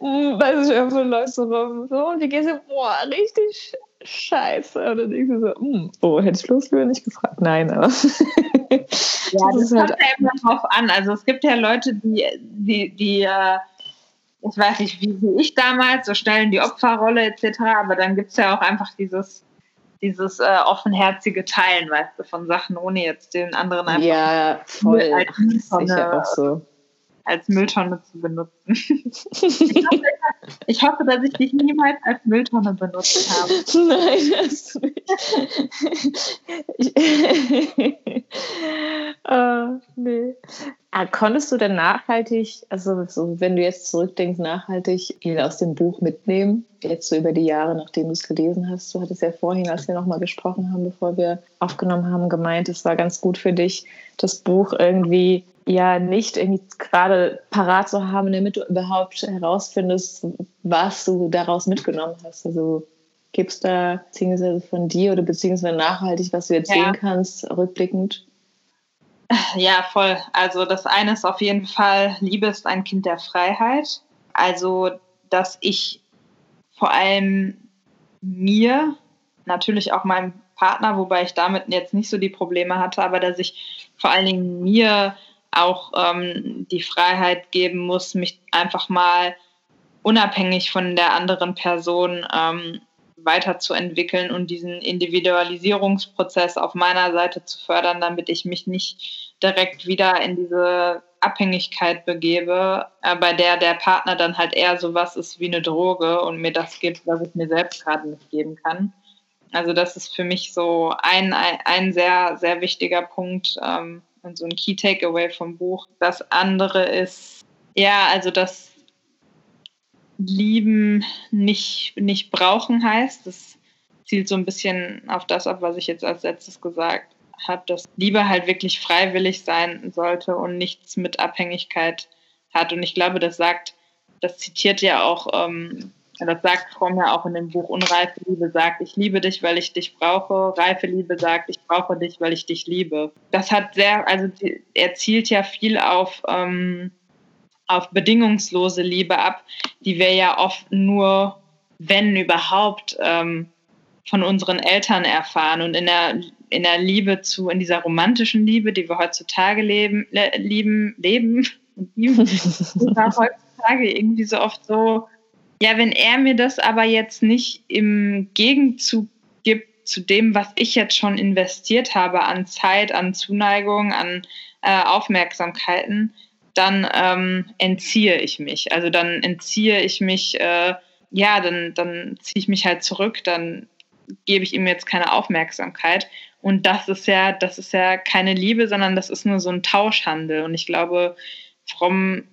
Weiß ich einfach, läufst so rum, so, und die gehst du, boah, richtig scheiße. Und dann denkst du so, oh, hätte ich bloß lieber nicht gefragt. Nein, aber. ja, das, das kommt halt ja immer drauf an. Also es gibt ja Leute, die, die, die, äh, ich weiß nicht, wie, wie ich damals, so stellen die Opferrolle etc., aber dann gibt es ja auch einfach dieses, dieses äh, offenherzige Teilen, weißt du, von Sachen, ohne jetzt den anderen einfach ja, voll. als Mülltonne, auch so. Als Mülltonne zu benutzen. ich, hoffe, ich, hoffe, dass ich dich niemals als Mülltonne benutzt habe. Nein, das nicht. uh, nee. Ah, konntest du denn nachhaltig, also so, wenn du jetzt zurückdenkst, nachhaltig viel aus dem Buch mitnehmen? Jetzt so über die Jahre, nachdem du es gelesen hast. Du hattest ja vorhin, als wir nochmal gesprochen haben, bevor wir aufgenommen haben, gemeint, es war ganz gut für dich, das Buch irgendwie ja nicht irgendwie gerade parat zu haben, damit du überhaupt herausfindest, was du daraus mitgenommen hast. Also gibt es da beziehungsweise von dir oder beziehungsweise nachhaltig, was du erzählen ja. kannst, rückblickend? Ja, voll. Also das eine ist auf jeden Fall, Liebe ist ein Kind der Freiheit. Also, dass ich vor allem mir, natürlich auch meinem Partner, wobei ich damit jetzt nicht so die Probleme hatte, aber dass ich vor allen Dingen mir auch ähm, die Freiheit geben muss, mich einfach mal unabhängig von der anderen Person ähm, weiterzuentwickeln und diesen Individualisierungsprozess auf meiner Seite zu fördern, damit ich mich nicht direkt wieder in diese Abhängigkeit begebe, bei der der Partner dann halt eher sowas ist wie eine Droge und mir das gibt, was ich mir selbst gerade nicht geben kann. Also das ist für mich so ein, ein sehr, sehr wichtiger Punkt ähm, so ein Key Takeaway vom Buch. Das andere ist, ja, also das lieben nicht, nicht brauchen heißt. Das zielt so ein bisschen auf das ab, was ich jetzt als letztes gesagt habe, dass Liebe halt wirklich freiwillig sein sollte und nichts mit Abhängigkeit hat. Und ich glaube, das sagt, das zitiert ja auch, ähm, das sagt Fromm ja auch in dem Buch Unreife Liebe, sagt, ich liebe dich, weil ich dich brauche. Reife Liebe sagt, ich brauche dich, weil ich dich liebe. Das hat sehr, also er zielt ja viel auf, ähm, auf bedingungslose Liebe ab, die wir ja oft nur, wenn überhaupt, ähm, von unseren Eltern erfahren und in der, in der Liebe zu, in dieser romantischen Liebe, die wir heutzutage leben, le, lieben, leben und lieben, heutzutage irgendwie so oft so, ja, wenn er mir das aber jetzt nicht im Gegenzug gibt zu dem, was ich jetzt schon investiert habe an Zeit, an Zuneigung, an äh, Aufmerksamkeiten, dann ähm, entziehe ich mich. Also dann entziehe ich mich, äh, ja, dann, dann ziehe ich mich halt zurück, dann gebe ich ihm jetzt keine Aufmerksamkeit. Und das ist ja, das ist ja keine Liebe, sondern das ist nur so ein Tauschhandel. Und ich glaube, Fromm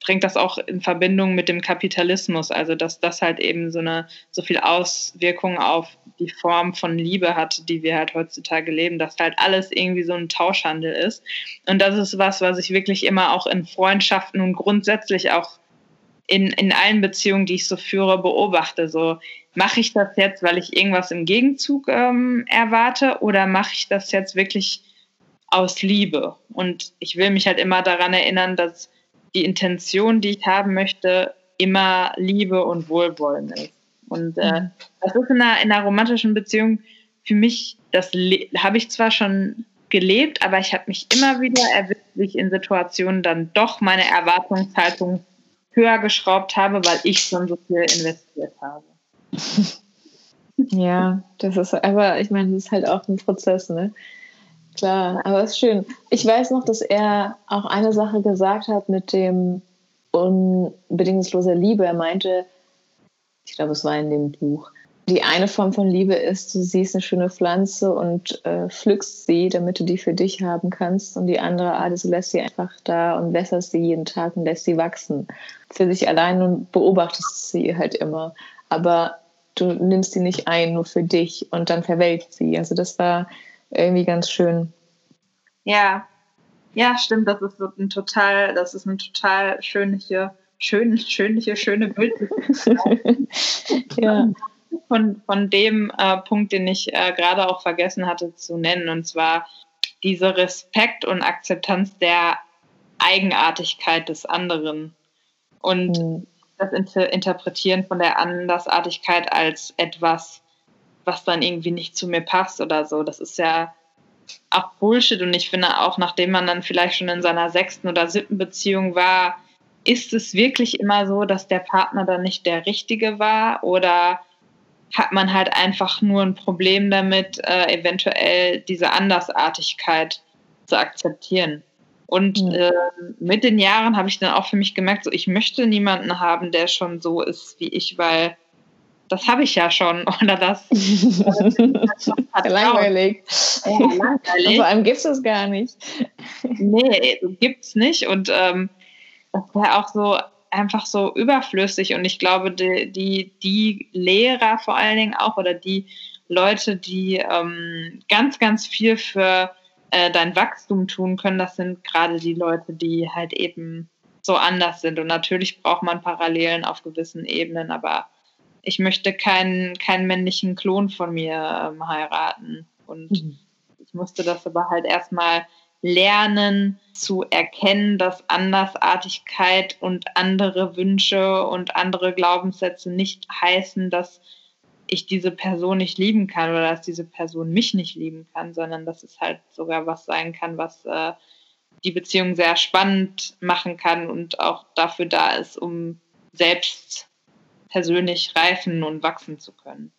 bringt das auch in Verbindung mit dem Kapitalismus, also dass das halt eben so eine so viel Auswirkung auf die Form von Liebe hat, die wir halt heutzutage leben, dass halt alles irgendwie so ein Tauschhandel ist. Und das ist was, was ich wirklich immer auch in Freundschaften und grundsätzlich auch in, in allen Beziehungen, die ich so führe, beobachte. So, mache ich das jetzt, weil ich irgendwas im Gegenzug ähm, erwarte oder mache ich das jetzt wirklich aus Liebe? Und ich will mich halt immer daran erinnern, dass die Intention, die ich haben möchte, immer Liebe und Wohlwollen ist. Und äh, mhm. das ist in einer, in einer romantischen Beziehung für mich, das habe ich zwar schon gelebt, aber ich habe mich immer wieder erwischt, wie ich in Situationen dann doch meine Ja, das ist, aber ich meine, das ist halt auch ein Prozess, ne? Klar, aber es ist schön. Ich weiß noch, dass er auch eine Sache gesagt hat mit dem unbedingungsloser Liebe. Er meinte, ich glaube, es war in dem Buch, die eine Form von Liebe ist, du siehst eine schöne Pflanze und äh, pflückst sie, damit du die für dich haben kannst. Und die andere Art ist, du lässt sie einfach da und wässerst sie jeden Tag und lässt sie wachsen. Für sich allein und beobachtest sie halt immer. Aber du nimmst sie nicht ein, nur für dich und dann verwelkt sie. Also das war irgendwie ganz schön. Ja, ja, stimmt. Das ist ein total, das ist eine total schönliche, schön, schönliche, schöne Bild. ja. Von, von dem äh, Punkt, den ich äh, gerade auch vergessen hatte zu nennen, und zwar diese Respekt und Akzeptanz der Eigenartigkeit des anderen. Und mhm das Inter Interpretieren von der Andersartigkeit als etwas, was dann irgendwie nicht zu mir passt oder so. Das ist ja auch Bullshit und ich finde auch, nachdem man dann vielleicht schon in seiner sechsten oder siebten Beziehung war, ist es wirklich immer so, dass der Partner dann nicht der Richtige war oder hat man halt einfach nur ein Problem damit, äh, eventuell diese Andersartigkeit zu akzeptieren. Und mhm. äh, mit den Jahren habe ich dann auch für mich gemerkt, so ich möchte niemanden haben, der schon so ist wie ich, weil das habe ich ja schon. Oder das. langweilig. Ja, langweilig. Vor allem gibt es das gar nicht. Nee, gibt es nicht. Und ähm, das wäre auch so einfach so überflüssig. Und ich glaube, die, die, die Lehrer vor allen Dingen auch oder die Leute, die ähm, ganz, ganz viel für äh, dein Wachstum tun können, das sind gerade die Leute, die halt eben so anders sind. Und natürlich braucht man Parallelen auf gewissen Ebenen, aber ich möchte keinen, keinen männlichen Klon von mir ähm, heiraten. Und mhm. ich musste das aber halt erstmal lernen zu erkennen, dass Andersartigkeit und andere Wünsche und andere Glaubenssätze nicht heißen, dass ich diese Person nicht lieben kann oder dass diese Person mich nicht lieben kann, sondern dass es halt sogar was sein kann, was äh, die Beziehung sehr spannend machen kann und auch dafür da ist, um selbst persönlich reifen und wachsen zu können.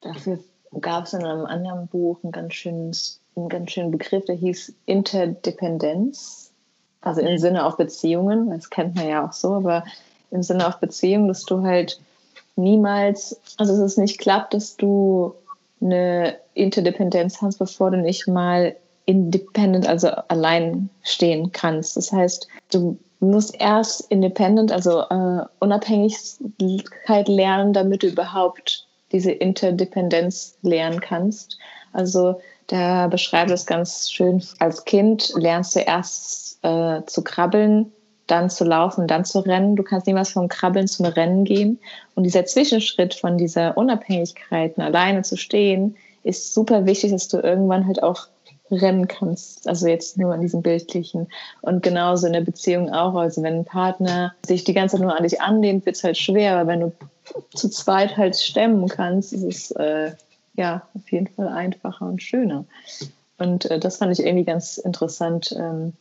Dafür gab es in einem anderen Buch einen ganz, schönes, einen ganz schönen Begriff, der hieß Interdependenz. Also im. Sinne auf Beziehungen, das kennt man ja auch so, aber im Sinne auf Beziehungen, dass du halt niemals, also dass es nicht klappt, dass du eine Interdependenz hast, bevor du nicht mal independent, also allein stehen kannst. Das heißt, du musst erst independent, also äh, Unabhängigkeit lernen, damit du überhaupt diese Interdependenz lernen kannst. Also der beschreibt es ganz schön. Als Kind lernst du erst äh, zu krabbeln, dann zu laufen, dann zu rennen. Du kannst niemals vom Krabbeln zum Rennen gehen. Und dieser Zwischenschritt von dieser Unabhängigkeit, alleine zu stehen, ist super wichtig, dass du irgendwann halt auch rennen kannst. Also jetzt nur an diesem bildlichen. Und genauso in der Beziehung auch. Also wenn ein Partner sich die ganze Zeit nur an dich anlehnt, wird es halt schwer. Aber wenn du zu zweit halt stemmen kannst, ist es äh, ja auf jeden Fall einfacher und schöner. Und äh, das fand ich irgendwie ganz interessant. Ähm,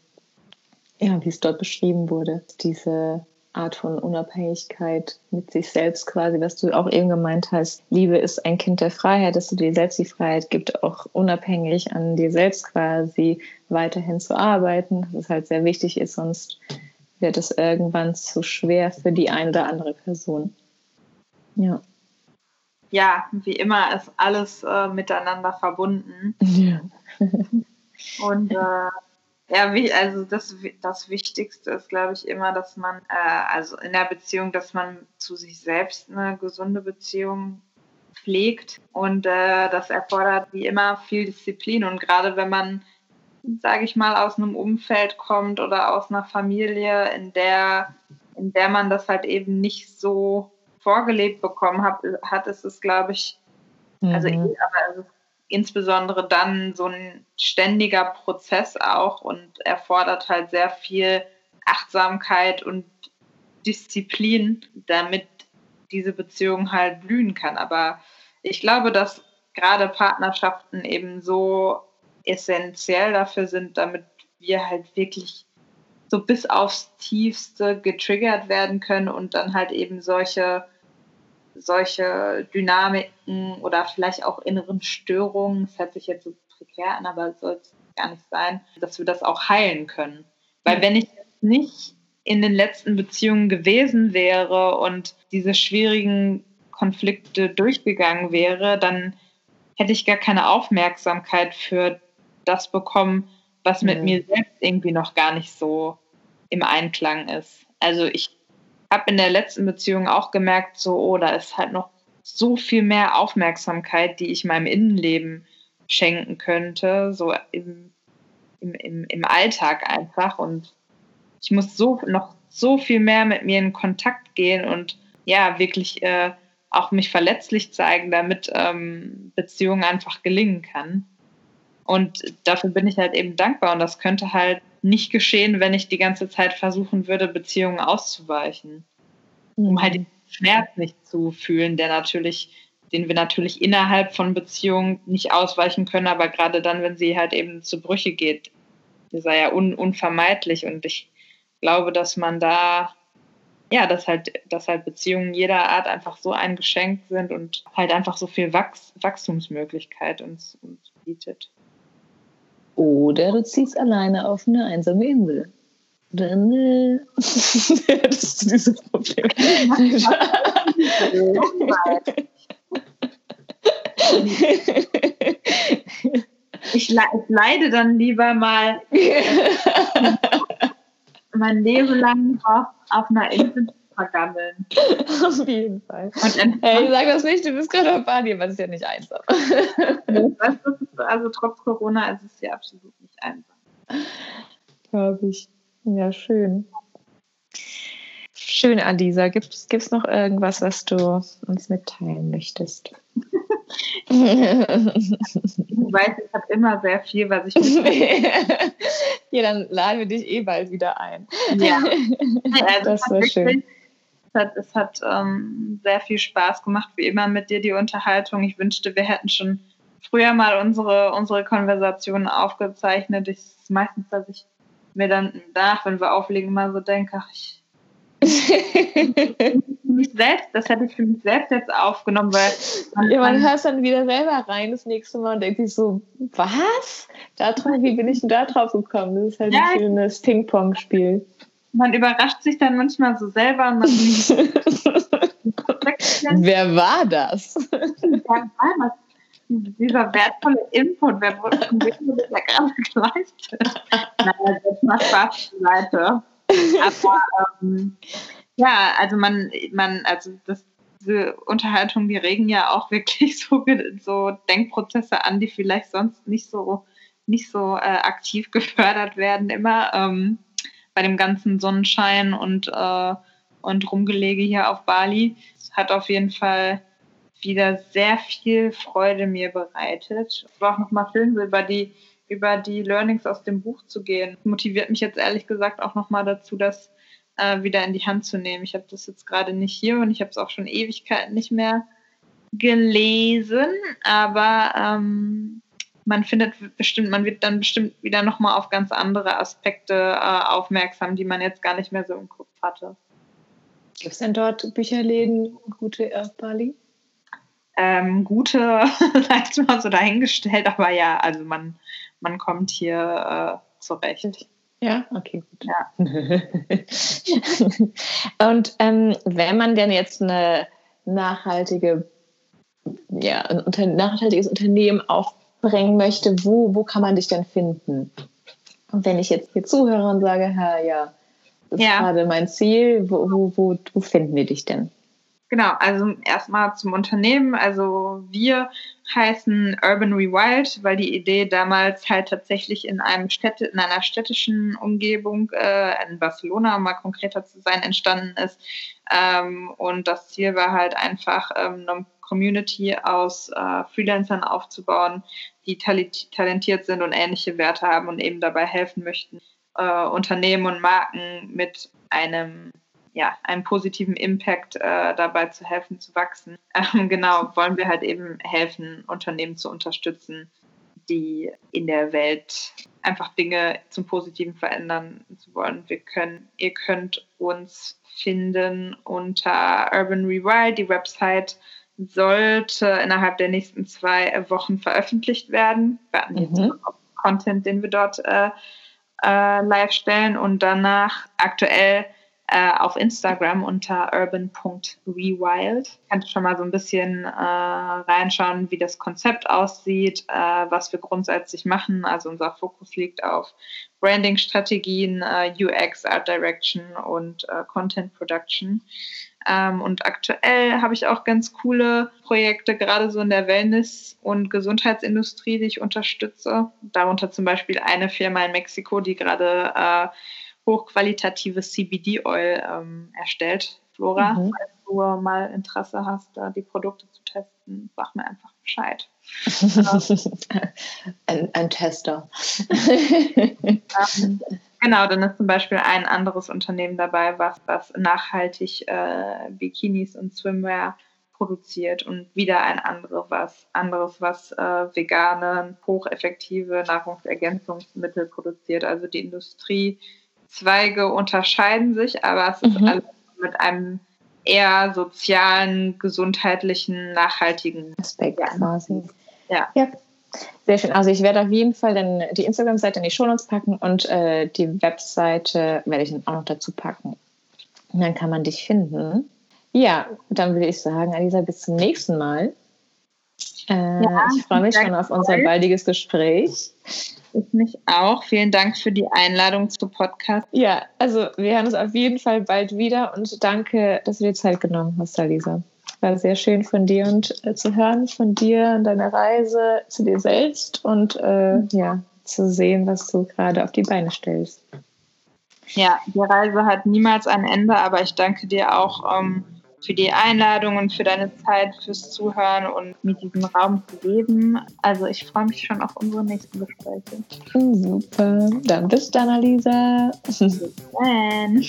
ja, wie es dort beschrieben wurde, diese Art von Unabhängigkeit mit sich selbst quasi, was du auch eben gemeint hast. Liebe ist ein Kind der Freiheit, dass du dir selbst die Freiheit gibt, auch unabhängig an dir selbst quasi weiterhin zu arbeiten. Das halt sehr wichtig ist, sonst wird es irgendwann zu schwer für die eine oder andere Person. Ja. Ja, wie immer ist alles äh, miteinander verbunden. Ja. Und äh, ja, wie, also das, das Wichtigste ist, glaube ich, immer, dass man, äh, also in der Beziehung, dass man zu sich selbst eine gesunde Beziehung pflegt. Und äh, das erfordert wie immer viel Disziplin. Und gerade wenn man, sage ich mal, aus einem Umfeld kommt oder aus einer Familie, in der, in der man das halt eben nicht so vorgelebt bekommen hat, hat ist es, glaube ich, also mhm. aber insbesondere dann so ein ständiger Prozess auch und erfordert halt sehr viel Achtsamkeit und Disziplin, damit diese Beziehung halt blühen kann. Aber ich glaube, dass gerade Partnerschaften eben so essentiell dafür sind, damit wir halt wirklich so bis aufs Tiefste getriggert werden können und dann halt eben solche solche Dynamiken oder vielleicht auch inneren Störungen, das hört sich jetzt so prekär an, aber soll es gar nicht sein, dass wir das auch heilen können. Weil wenn ich nicht in den letzten Beziehungen gewesen wäre und diese schwierigen Konflikte durchgegangen wäre, dann hätte ich gar keine Aufmerksamkeit für das bekommen, was mit mhm. mir selbst irgendwie noch gar nicht so im Einklang ist. Also ich habe in der letzten Beziehung auch gemerkt, so, oh, da ist halt noch so viel mehr Aufmerksamkeit, die ich meinem Innenleben schenken könnte, so im, im, im, Alltag einfach. Und ich muss so noch so viel mehr mit mir in Kontakt gehen und ja, wirklich äh, auch mich verletzlich zeigen, damit ähm, Beziehungen einfach gelingen kann. Und dafür bin ich halt eben dankbar. Und das könnte halt nicht geschehen, wenn ich die ganze Zeit versuchen würde, Beziehungen auszuweichen. Um halt den Schmerz nicht zu fühlen, der natürlich, den wir natürlich innerhalb von Beziehungen nicht ausweichen können, aber gerade dann, wenn sie halt eben zu Brüche geht, ist er ja un unvermeidlich. Und ich glaube, dass man da, ja, dass halt, dass halt Beziehungen jeder Art einfach so ein Geschenk sind und halt einfach so viel Wachs Wachstumsmöglichkeit uns, uns bietet. Oder du ziehst alleine auf eine einsame Insel. Dann äh, hättest du dieses Problem. ich leide dann lieber mal mein Leben lang auf, auf einer Insel vergammeln. Auf jeden Fall. hey, sag das nicht, du bist gerade auf Bali, aber das ist ja nicht einsam. Also trotz Corona ist es ja absolut nicht einsam. Glaube ich. Ja, schön. Schön, Alisa. Gibt es noch irgendwas, was du uns mitteilen möchtest? ich weiß, ich habe immer sehr viel, was ich mitteilen Ja, dann laden wir dich eh bald wieder ein. Ja, also das war schön. Es hat, es hat ähm, sehr viel Spaß gemacht, wie immer mit dir die Unterhaltung. Ich wünschte, wir hätten schon früher mal unsere, unsere Konversationen aufgezeichnet. Ich meistens, dass ich mir dann danach, wenn wir auflegen, mal so denke, ach, ich mich selbst, das hätte ich für mich selbst jetzt aufgenommen, weil man, ja, man hört dann wieder selber rein das nächste Mal und denkt sich so, was? Da drauf, wie bin ich denn da drauf gekommen? Das ist halt ja, ein schönes Ping-Pong-Spiel. Man überrascht sich dann manchmal so selber und man Wer war das? Dieser wertvolle Input, wer wurde von wem ja gerade geleistet? Naja, das macht Spaß Seite. Ähm, ja, also man, man, also das, diese Unterhaltungen, die regen ja auch wirklich so, so Denkprozesse an, die vielleicht sonst nicht so, nicht so äh, aktiv gefördert werden, immer ähm, bei dem ganzen Sonnenschein und, äh, und Rumgelege hier auf Bali. Hat auf jeden Fall wieder sehr viel Freude mir bereitet. War auch nochmal so über die, über die Learnings aus dem Buch zu gehen. Motiviert mich jetzt ehrlich gesagt auch nochmal dazu, das äh, wieder in die Hand zu nehmen. Ich habe das jetzt gerade nicht hier und ich habe es auch schon Ewigkeiten nicht mehr gelesen, aber ähm, man findet bestimmt, man wird dann bestimmt wieder nochmal auf ganz andere Aspekte äh, aufmerksam, die man jetzt gar nicht mehr so im Kopf hatte. Gibt es denn dort Bücherläden, gute Bali? Ähm, gute, ich mal so dahingestellt, aber ja, also man, man kommt hier äh, zurecht. Ja, okay, gut. Ja. Und ähm, wenn man denn jetzt eine nachhaltige, ja, ein unter nachhaltiges Unternehmen aufbringen möchte, wo, wo kann man dich denn finden? Und wenn ich jetzt hier zuhöre und sage, ja, das ist ja. gerade mein Ziel, wo, wo, wo, wo finden wir dich denn? Genau, also erstmal zum Unternehmen. Also wir heißen Urban Rewild, weil die Idee damals halt tatsächlich in einem Städte, in einer städtischen Umgebung, äh, in Barcelona, um mal konkreter zu sein, entstanden ist. Ähm, und das Ziel war halt einfach, ähm, eine Community aus äh, Freelancern aufzubauen, die talentiert sind und ähnliche Werte haben und eben dabei helfen möchten, äh, Unternehmen und Marken mit einem ja, einen positiven Impact äh, dabei zu helfen, zu wachsen. Ähm, genau, wollen wir halt eben helfen, Unternehmen zu unterstützen, die in der Welt einfach Dinge zum Positiven verändern zu wollen. Wir können, ihr könnt uns finden unter Urban Rewild. Die Website sollte innerhalb der nächsten zwei Wochen veröffentlicht werden. Wir hatten jetzt mhm. Content, den wir dort äh, äh, live stellen und danach aktuell äh, auf Instagram unter urban.rewild. Kannst schon mal so ein bisschen äh, reinschauen, wie das Konzept aussieht, äh, was wir grundsätzlich machen. Also unser Fokus liegt auf Branding-Strategien, äh, UX, Art Direction und äh, Content Production. Ähm, und aktuell habe ich auch ganz coole Projekte, gerade so in der Wellness- und Gesundheitsindustrie, die ich unterstütze. Darunter zum Beispiel eine Firma in Mexiko, die gerade äh, hochqualitatives CBD-Oil ähm, erstellt. Flora, mhm. falls du mal Interesse hast, da die Produkte zu testen, sag mir einfach Bescheid. ein, ein, Tester. ähm, genau, dann ist zum Beispiel ein anderes Unternehmen dabei, was, was nachhaltig äh, Bikinis und Swimwear produziert und wieder ein anderes was, anderes, was äh, vegane, hocheffektive Nahrungsergänzungsmittel produziert. Also die Industrie Zweige unterscheiden sich, aber es ist mhm. alles mit einem eher sozialen, gesundheitlichen, nachhaltigen Aspekt quasi. Ja. ja. Sehr schön. Also ich werde auf jeden Fall dann die Instagram-Seite in die Shownotes packen und äh, die Webseite werde ich dann auch noch dazu packen. Und dann kann man dich finden. Ja, dann würde ich sagen, Alisa, bis zum nächsten Mal. Äh, ja, ich freue mich schon auf unser baldiges Gespräch. Ich mich auch. Vielen Dank für die Einladung zu Podcast. Ja, also wir hören uns auf jeden Fall bald wieder und danke, dass du dir Zeit genommen hast, Alisa. War sehr schön von dir und äh, zu hören von dir und deiner Reise zu dir selbst und äh, ja, zu sehen, was du gerade auf die Beine stellst. Ja, die Reise hat niemals ein Ende, aber ich danke dir auch ähm, für die Einladung und für deine Zeit, fürs Zuhören und mir diesen Raum zu geben. Also ich freue mich schon auf unsere nächsten Gespräche. Super. Dann bis dann, Alisa. Bis dann.